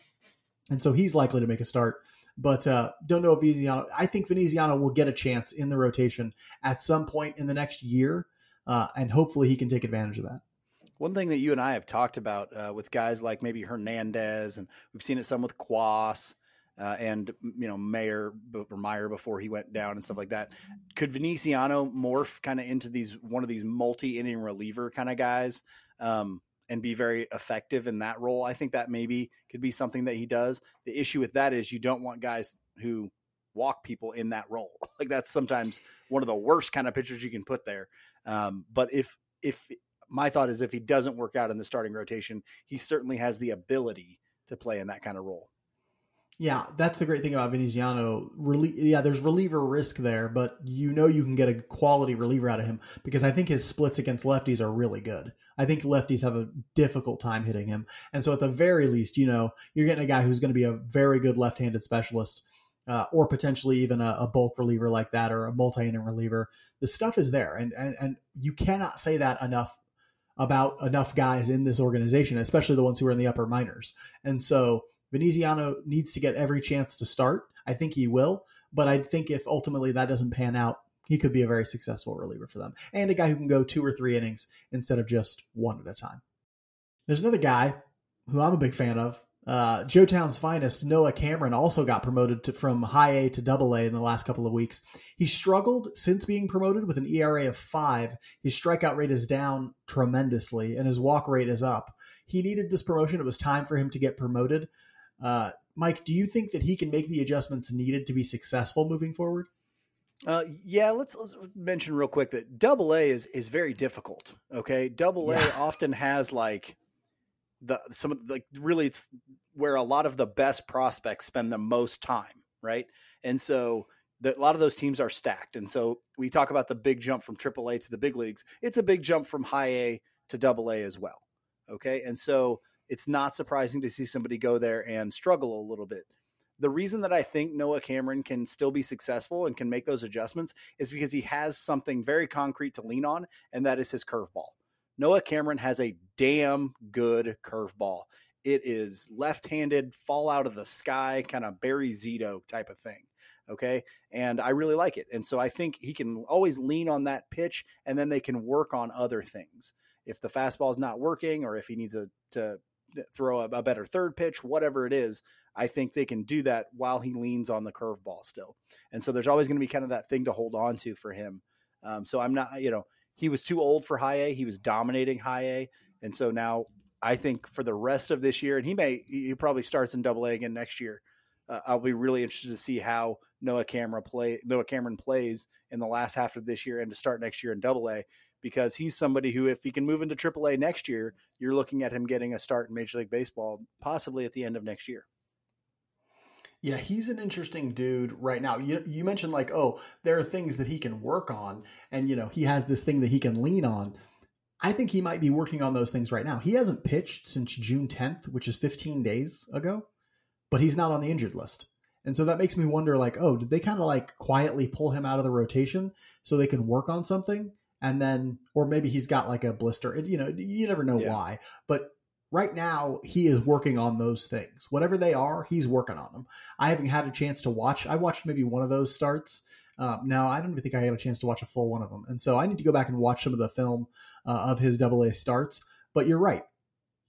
And so he's likely to make a start. but uh, don't know if Veneziano. I think Veneziano will get a chance in the rotation at some point in the next year, uh, and hopefully he can take advantage of that. One thing that you and I have talked about uh, with guys like maybe Hernandez, and we've seen it some with Cuas uh, and you know Mayer or Meyer before he went down and stuff like that. Could Veneziano morph kind of into these one of these multi inning reliever kind of guys? Um, and be very effective in that role. I think that maybe could be something that he does. The issue with that is you don't want guys who walk people in that role. (laughs) Like that's sometimes one of the worst kind of pitchers you can put there. Um, but if if my thought is if he doesn't work out in the starting rotation, he certainly has the ability to play in that kind of role. Yeah, that's the great thing about Veneziano. Yeah, there's reliever risk there, but you know you can get a quality reliever out of him because I think his splits against lefties are really good. I think lefties have a difficult time hitting him. And so at the very least, you know, you're getting a guy who's going to be a very good left-handed specialist uh, or potentially even a, a, bulk reliever like that or a multi-inning reliever. The stuff is there and, and and you cannot say that enough about enough guys in this organization, especially the ones who are in the upper minors. And so Veneziano needs to get every chance to start. I think he will, but I think if ultimately that doesn't pan out, he could be a very successful reliever for them and a guy who can go two or three innings instead of just one at a time. There's another guy who I'm a big fan of. Uh, Joe Town's finest, Noah Cameron, also got promoted to, from high A to double A in the last couple of weeks. He struggled since being promoted with an ERA of five. His strikeout rate is down tremendously, and his walk rate is up. He needed this promotion. It was time for him to get promoted. Uh, Mike, do you think that he can make the adjustments needed to be successful moving forward? Uh, yeah, let's, let's, mention real quick that double A is is very difficult. Okay, double A yeah. often has like the some like really it's where a lot of the best prospects spend the most time, right? And so the, a lot of those teams are stacked. And so we talk about the big jump from triple A to the big leagues. It's a big jump from high A to double A as well. Okay, and so it's not surprising to see somebody go there and struggle a little bit. The reason that I think Noah Cameron can still be successful and can make those adjustments is because he has something very concrete to lean on, and that is his curveball. Noah Cameron has a damn good curveball. It is left handed, fall out of the sky, kind of Barry Zito type of thing. Okay. And I really like it. And so I think he can always lean on that pitch and then they can work on other things. If the fastball is not working or if he needs a, to throw a, a, better third pitch, whatever it is, I think they can do that while he leans on the curveball still. And so there's always going to be kind of that thing to hold on to for him. Um, so I'm not, you know, he was too old for high A. He was dominating high A. And so now I think for the rest of this year, and he may, he probably starts in double A again next year. Uh, I'll be really interested to see how Noah Cameron play Noah Cameron plays in the last half of this year and to start next year in double A because he's somebody who, if he can move into triple A next year, you're looking at him getting a start in Major League Baseball, possibly at the end of next year. Yeah, he's an interesting dude right now. You you mentioned like, oh, there are things that he can work on, and you know he has this thing that he can lean on. I think he might be working on those things right now. He hasn't pitched since June 10th, which is 15 days ago, but he's not on the injured list. And so that makes me wonder like, oh, did they kind of like quietly pull him out of the rotation so they can work on something? and then or maybe he's got like a blister you know you never know yeah. why but right now he is working on those things. Whatever they are he's working on them. I haven't had a chance to watch i watched maybe one of those starts. Um, now i don't even think i had a chance to watch a full one of them. And so i need to go back and watch some of the film uh, of his double a starts. But you're right.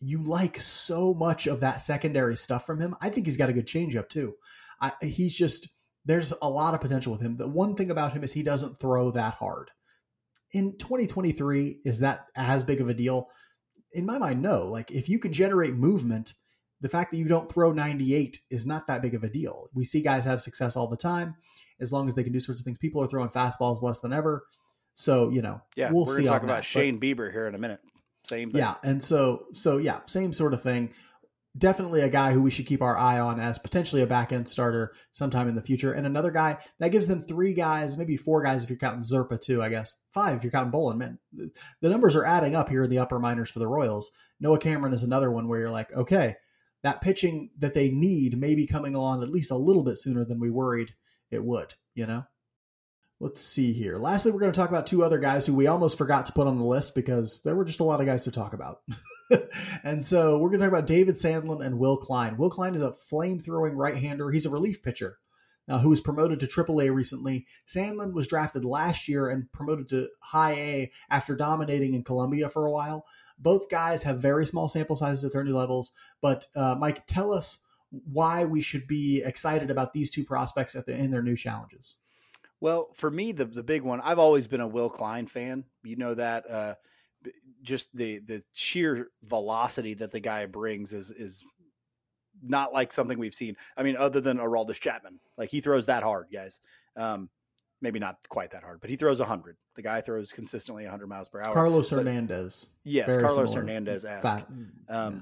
You like so much of that secondary stuff from him. I think he's got a good changeup too. I, he's just there's a lot of potential with him. The one thing about him is he doesn't throw that hard. In 2023, is that as big of a deal? In my mind, no. Like if you can generate movement, the fact that you don't throw 98 is not that big of a deal. We see guys have success all the time as long as they can do sorts of things. People are throwing fastballs less than ever. So, you know, yeah, we'll we're see. Talk about that, Shane but, Bieber here in a minute. Same thing. Yeah. And so, so yeah, same sort of thing definitely a guy who we should keep our eye on as potentially a back end starter sometime in the future. And another guy that gives them three guys, maybe four guys if you're counting Zerpa too, I guess. Five if you're counting Bowlan. Man, the numbers are adding up here in the upper minors for the Royals. Noah Cameron is another one where you're like, okay, that pitching that they need may be coming along at least a little bit sooner than we worried it would, you know? Let's see here. Lastly, we're going to talk about two other guys who we almost forgot to put on the list because there were just a lot of guys to talk about. (laughs) (laughs) and so we're going to talk about David Sandlin and Will Klein. Will Klein is a flame throwing right hander. He's a relief pitcher uh, who was promoted to AAA recently. Sandlin was drafted last year and promoted to High A after dominating in Columbia for a while. Both guys have very small sample sizes at their new levels, but uh, Mike, tell us why we should be excited about these two prospects at the, in their new challenges. Well, for me, the the big one, I've always been a Will Klein fan. You know that. Uh, just the the sheer velocity that the guy brings is is not like something we've seen. I mean, other than Aroldis Chapman, like he throws that hard, guys. Um, maybe not quite that hard, but he throws hundred. The guy throws consistently hundred miles per hour. Carlos but, Hernandez, yes, Very Carlos Hernandez asked. Um, yeah.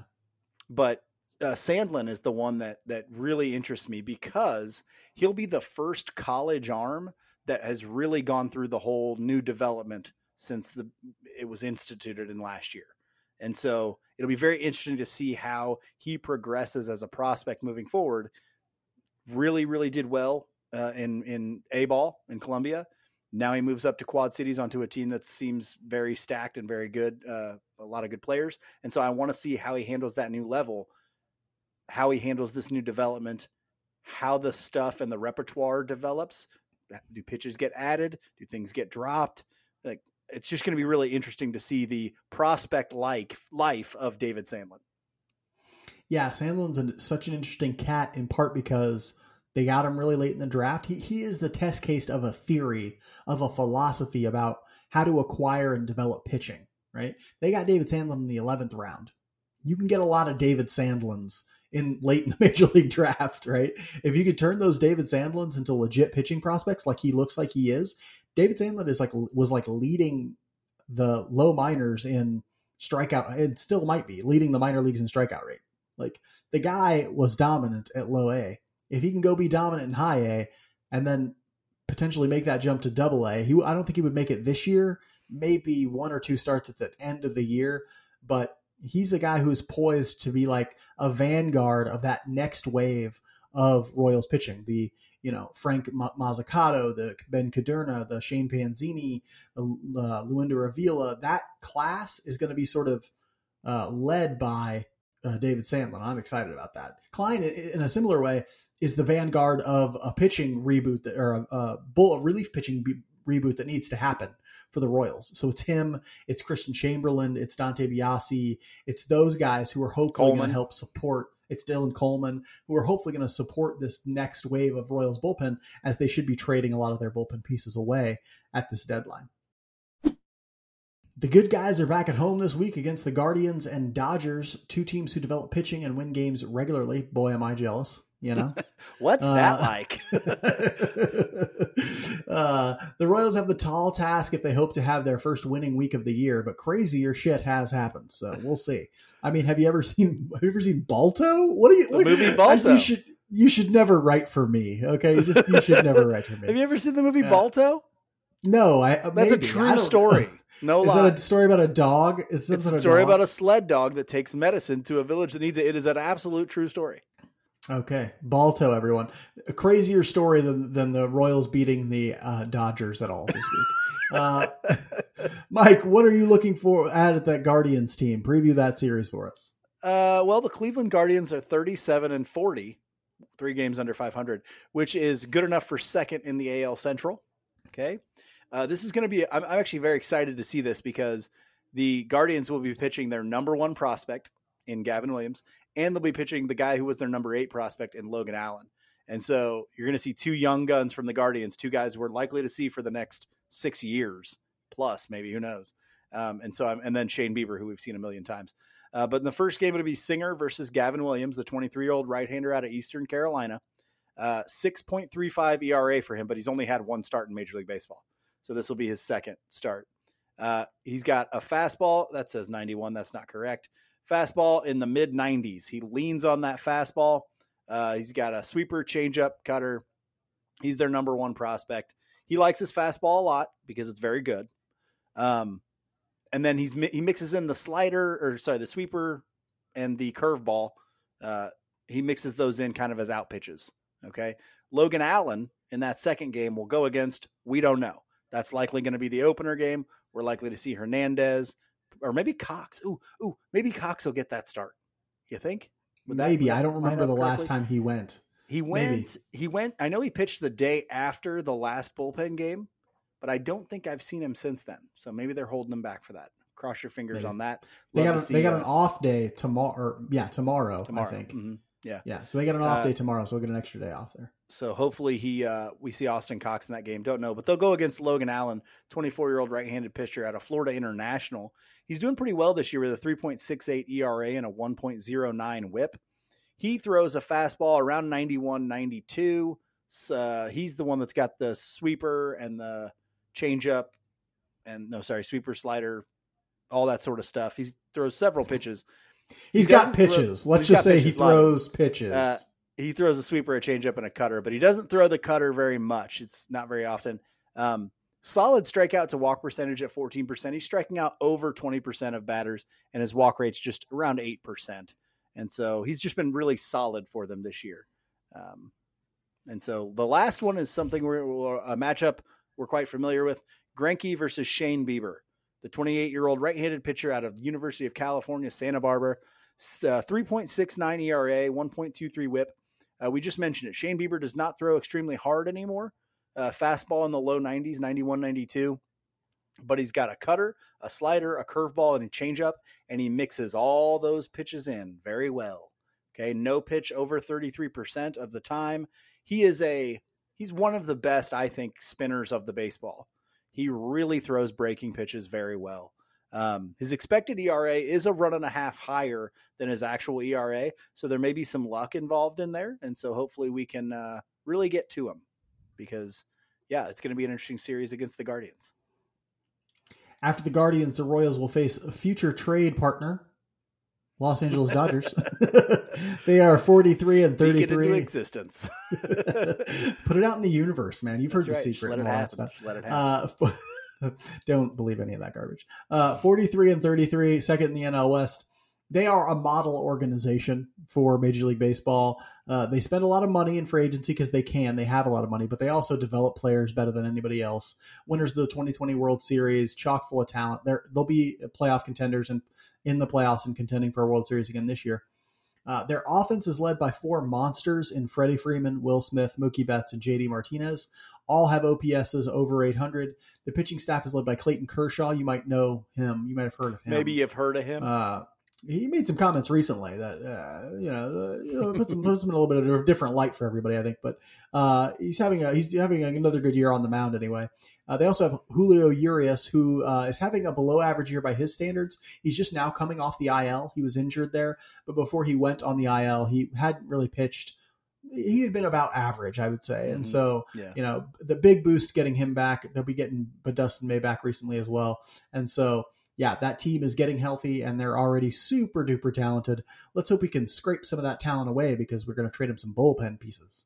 But uh, Sandlin is the one that that really interests me because he'll be the first college arm that has really gone through the whole new development since the it was instituted in last year. And so it'll be very interesting to see how he progresses as a prospect moving forward. Really, really did well uh, in in A ball in Columbia. Now he moves up to Quad Cities onto a team that seems very stacked and very good, uh, a lot of good players. And so I want to see how he handles that new level, how he handles this new development, how the stuff and the repertoire develops. Do pitches get added? Do things get dropped? It's just going to be really interesting to see the prospect like life of David Sandlin. Yeah, Sandlin's a, such an interesting cat in part because they got him really late in the draft. He he is the test case of a theory, of a philosophy about how to acquire and develop pitching, right? They got David Sandlin in the 11th round. You can get a lot of David Sandlins in late in the (laughs) major league draft, right? If you could turn those David Sandlins into legit pitching prospects like he looks like he is, David Sandlin is like was like leading the low minors in strikeout and still might be leading the minor leagues in strikeout rate. Like the guy was dominant at low A. If he can go be dominant in high A and then potentially make that jump to double A, he I don't think he would make it this year. Maybe one or two starts at the end of the year, but he's a guy who's poised to be like a vanguard of that next wave of Royals pitching. The you know Frank Mozzicato, the Ben Kudrna, the Shane Panzini, the uh, Luinder Avila. That class is going to be sort of uh, led by uh, David Sandlin. I'm excited about that. Klein, in a similar way, is the vanguard of a pitching reboot that, or a, a bull a relief pitching reboot that needs to happen for the Royals. So it's him, it's Christian Chamberlain, it's Dante Biasi, it's those guys who are hopefully going to help support. It's Dylan Coleman, who are hopefully going to support this next wave of Royals bullpen as they should be trading a lot of their bullpen pieces away at this deadline. The good guys are back at home this week against the Guardians and Dodgers, two teams who develop pitching and win games regularly. Boy, am I jealous you know? (laughs) What's uh, that like? (laughs) Uh, the royals have the tall task if they hope to have their first winning week of the year but crazier shit has happened so we'll see. I mean have you ever (laughs) seen have you ever seen balto? What do you the what, movie balto you should you should never write for me okay? You just you should never write for me. Have you ever seen the movie balto? No i that's maybe. a true story. No is lie. that a story about a dog? Is it's a story about a sled dog that takes medicine to a village that needs it. It is an absolute true story. Okay, Balto, everyone. A crazier story than than the Royals beating the uh, Dodgers at all this week. (laughs) Uh, Mike, what are you looking for at at that Guardians team? Preview that series for us. Uh, well, the Cleveland Guardians are thirty-seven and forty, three games under five hundred, which is good enough for second in the AL Central. Okay, uh, this is going to be. I'm, I'm actually very excited to see this because the Guardians will be pitching their number one prospect in Gavin Williams, and they'll be pitching the guy who was their number eight prospect in Logan Allen. And so you're going to see two young guns from the Guardians, two guys we're likely to see for the next six years plus, maybe who knows. Um, and so I'm, and then Shane Bieber, who we've seen a million times. Uh, but in the first game, it'll be Singer versus Gavin Williams, the 23 year old right hander out of Eastern Carolina. Uh, 6.35 ERA for him, but he's only had one start in Major League Baseball. So this will be his second start. Uh, he's got a fastball that says 91. That's not correct fastball in the mid 90s. He leans on that fastball. Uh, he's got a sweeper, changeup, cutter. He's their number one prospect. He likes his fastball a lot because it's very good. Um, and then he's he mixes in the slider or sorry the sweeper and the curveball. Uh, he mixes those in kind of as out pitches. Okay, Logan Allen in that second game will go against. We don't know. That's likely going to be the opener game. We're likely to see Hernandez, or maybe Cox. Ooh, ooh, maybe Cox will get that start. You think? Would maybe that, I don't remember the last time he went. He went. Maybe. He went. I know he pitched the day after the last bullpen game, but I don't think I've seen him since then. So maybe they're holding him back for that. Cross your fingers maybe. on that. Love they got a, they got an off day tomorrow. yeah, tomorrow. Tomorrow. I think. Mm-hmm. Yeah. Yeah. So they got an off uh, day tomorrow, so we'll get an extra day off there. So hopefully he uh, we see Austin Cox in that game. Don't know, but they'll go against Logan Allen, 24 year old right handed pitcher out of Florida International. He's doing pretty well this year with a 3.68 ERA and a 1.09 WHIP. He throws a fastball around 91, 92. Uh, he's the one that's got the sweeper and the changeup, and no, sorry, sweeper, slider, all that sort of stuff. He throws several pitches he's he got pitches. Throw, Let's just say pitches, he throws pitches. Uh, he throws a sweeper, a changeup, and a cutter, but he doesn't throw the cutter very much. It's not very often. Um, solid strikeout to walk percentage at 14%. He's striking out over 20% of batters, and his walk rate's just around 8%. And so he's just been really solid for them this year. Um, and so the last one is something we're a matchup we're quite familiar with Greinke versus Shane Bieber the 28 year old right handed pitcher out of the University of California, Santa Barbara. Uh, 3.69 ERA, 1.23 whip. Uh, we just mentioned it. Shane Bieber does not throw extremely hard anymore. Uh, fastball in the low 90s, 91, 92. But he's got a cutter, a slider, a curveball, and a changeup, and he mixes all those pitches in very well. Okay, no pitch over 33% of the time. He is a he's one of the best, I think, spinners of the baseball. He really throws breaking pitches very well. Um, his expected ERA is a run and a half higher than his actual ERA, so there may be some luck involved in there, and so hopefully we can uh, really get to him because, yeah, it's going to be an interesting series against the Guardians. After the Guardians, the Royals will face a future trade partner, Los Angeles Dodgers. (laughs) they are 43 and 33. into existence. (laughs) Put it out in the universe, man. You've That's heard right. the secret let and all that. Let it happen. (laughs) Uh, (laughs) don't believe any of that garbage. Uh, 43 and 33, second in the NL West they are a model organization for Major League Baseball. Uh, they spend a lot of money in free agency because they can. They have a lot of money, but they also develop players better than anybody else. Winners of the 2020 World Series, chock full of talent. They're, they'll be playoff contenders and in the playoffs and contending for a World Series again this year. Uh, their offense is led by four monsters in Freddie Freeman, Will Smith, Mookie Betts, and JD Martinez. All have OPSs over 800. The pitching staff is led by Clayton Kershaw. You might know him. You might have heard of him. Maybe you've heard of him. Uh, he made some comments recently that uh, you know, uh, you know puts him, puts him in a little bit of a different light for everybody, I think. But uh, he's having a he's having another good year on the mound anyway. Uh, they also have Julio Urias, who uh, is having a below average year by his standards. He's just now coming off the IL. He was injured there, but before he went on the IL, he hadn't really pitched. He had been about average, I would say, and mm-hmm. so yeah. you know the big boost getting him back. They'll be getting Dustin May back recently as well, and so yeah, that team is getting healthy and they're already super duper talented. Let's hope we can scrape some of that talent away because we're going to trade them some bullpen pieces.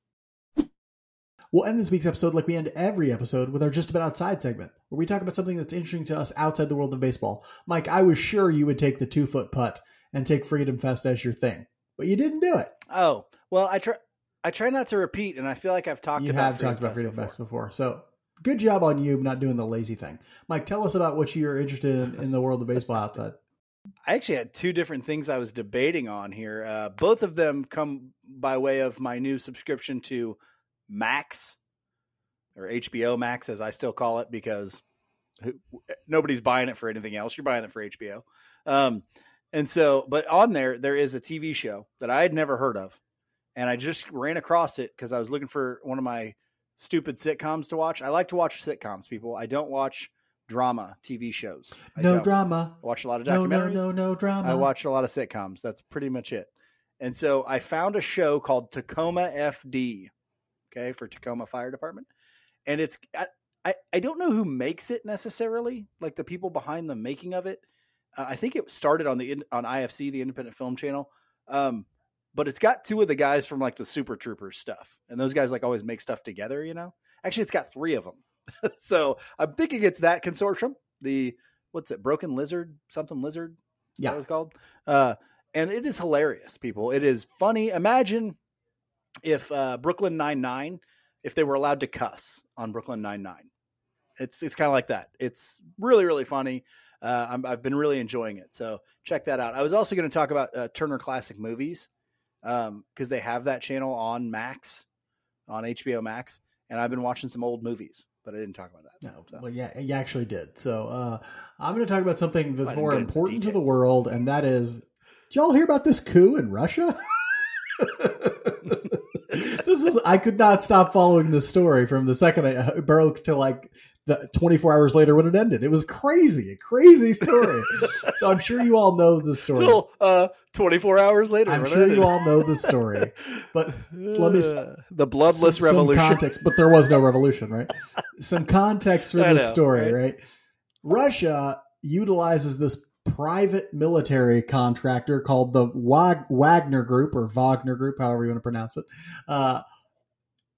We'll end this week's episode like we end every episode with our Just About Outside segment, where we talk about something that's interesting to us outside the world of baseball. Mike, I was sure you would take the two foot putt and take Freedom Fest as your thing, but you didn't do it. Oh, well, I try. I try not to repeat, and I feel like I've talked. You about have Freedom talked about Freedom Fest before. before. So good job on you not doing the lazy thing. Mike, tell us about what you're interested in in the world of baseball outside. I actually had two different things I was debating on here. Uh, both of them come by way of my new subscription to Max or HBO Max, as I still call it, because nobody's buying it for anything else. You're buying it for HBO. Um, and so, but on there, there is a TV show that I had never heard of. And I just ran across it because I was looking for one of my stupid sitcoms to watch. I like to watch sitcoms, people. I don't watch drama TV shows. I no don't. drama. I watch a lot of documentaries. No, no, no, no drama. I watch a lot of sitcoms. That's pretty much it. And so I found a show called Tacoma FD, okay, for Tacoma Fire Department. And it's I, I, I don't know who makes it necessarily, like the people behind the making of it. Uh, I think it started on the on IFC, the Independent Film Channel. Um, but it's got two of the guys from like the Super Troopers stuff, and those guys like always make stuff together. You know, actually, it's got three of them. (laughs) so I'm thinking it's that consortium. The what's it? Broken Lizard, something Lizard. Yeah, it was called. Uh, and it is hilarious, people. It is funny. Imagine if uh, Brooklyn Nine Nine, if they were allowed to cuss on Brooklyn Nine Nine. It's it's kind of like that. It's really really funny. uh, I'm, I've been really enjoying it. So check that out. I was also going to talk about uh, Turner Classic Movies because um, they have that channel on Max, on HBO Max, and I've been watching some old movies. But I didn't talk about that. No, so. well, yeah, you actually did. So uh, I'm going to talk about something that's more important to the world, and that is, did y'all hear about this coup in Russia? (laughs) is I could not stop following this story from the second it broke to like the 24 hours later when it ended. It was crazy, a crazy story. so I'm sure you all know the story. Still, uh, 24 hours later. I'm sure you all know the story. But let me (laughs) Uh, the bloodless some, some revolution. context, but there was no revolution, right? Some context for (laughs) I this know, story, right? right? Russia utilizes this private military contractor called the Wag- Wagner Group or Wagner Group, however you want to pronounce it. Uh,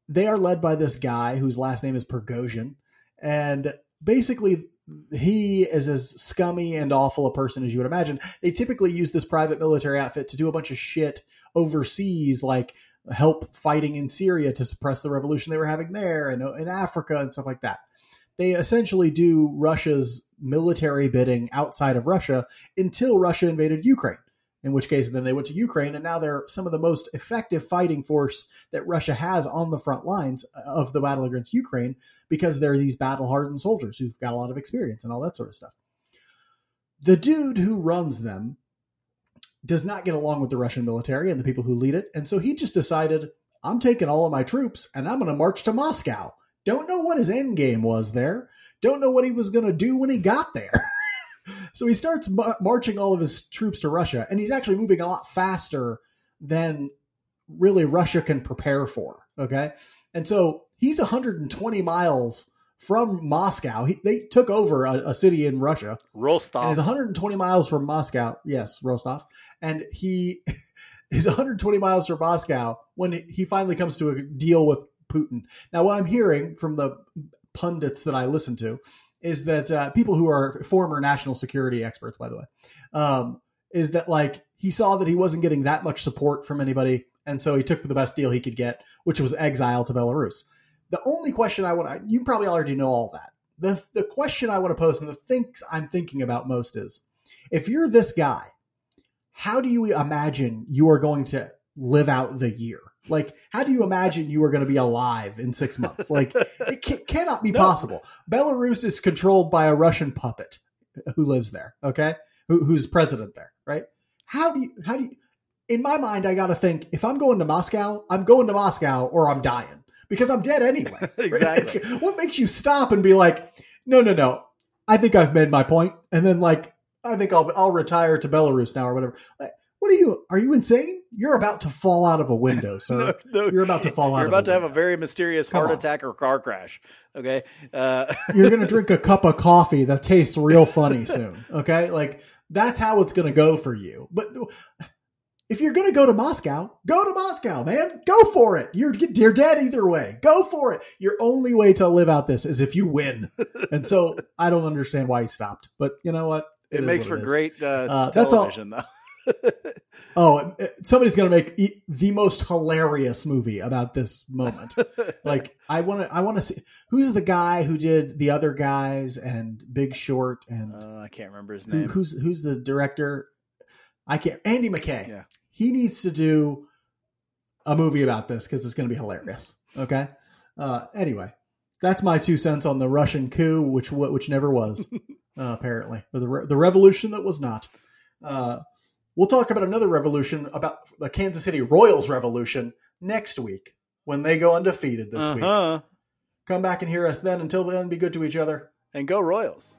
they are led by this guy whose last name is Prigozhin, and basically he is as scummy and awful a person as you would imagine. They typically use this private military outfit to do a bunch of shit overseas, like help fighting in Syria to suppress the revolution they were having there and uh, in Africa and stuff like that. They essentially do Russia's military bidding outside of Russia until Russia invaded Ukraine. In which case, then they went to Ukraine, and now they're some of the most effective fighting force that Russia has on the front lines of the battle against Ukraine because they're these battle hardened soldiers who've got a lot of experience and all that sort of stuff. The dude who runs them does not get along with the Russian military and the people who lead it. And so he just decided, I'm taking all of my troops and I'm going to march to Moscow. Don't know what his end game was there. Don't know what he was going to do when he got there. (laughs) so he starts ma- marching all of his troops to Russia, and he's actually moving a lot faster than really Russia can prepare for. Okay. And so he's 120 miles from Moscow. He, they took over a, a city in Russia and Rostov. is 120 miles from Moscow. Yes, Rostov. And he (laughs) is 120 miles from Moscow when he finally comes to a deal with Putin. Now, what I'm hearing from the pundits that I listen to is that uh, people who are former national security experts, by the way, um, is that like he saw that he wasn't getting that much support from anybody, and so he took the best deal he could get, which was exile to Belarus. The only question I want you probably already know all that. The, the question I want to pose and the things I'm thinking about most is if you're this guy, how do you imagine you are going to live out the year? Like, how do you imagine you are going to be alive in six months? Like, (laughs) it ca- cannot be No. possible. Belarus is controlled by a Russian puppet uh, who lives there. Okay, who, who's president there, right? How do you? How do you? In my mind, I got to think if I'm going to Moscow, I'm going to Moscow or I'm dying because I'm dead anyway. (laughs) Exactly. what makes you stop and be like, no, no, no? I think I've made my point, and then like, I think I'll I'll retire to Belarus now or whatever. Like, what are you? Are you insane? You're about to fall out of a window, (laughs) sir. No, no. You're about to fall out You're about to have a very mysterious Come heart on. attack or car crash. Okay. Uh, (laughs) You're gonna drink a cup of coffee that tastes real funny soon. Okay, like that's how it's gonna go for you. But if you're gonna go to Moscow, go to Moscow, man. Go for it. You're you're dead either way. Go for it. Your only way to live out this is if you win. And so I don't understand why he stopped. But you know what? It makes what for great uh, Uh, that's all- television, though. Oh, uh, somebody's gonna make e- the most hilarious movie about this moment. (laughs) like I want to, I want to see who's the guy who did the other guys and Big Short and Uh, I can't remember his who, name. who's who's the director? I can't. Andy McKay. Yeah. He needs to do a movie about this because it's going to be hilarious. Okay. Uh, anyway, that's my two cents on the Russian coup, which which never was, (laughs) uh, apparently, or the re- the revolution that was not. Uh, we'll talk about another revolution about the Kansas City Royals revolution next week when they go undefeated this week. Uh-huh. Come back and hear us then. Until then, be good to each other. And go Royals.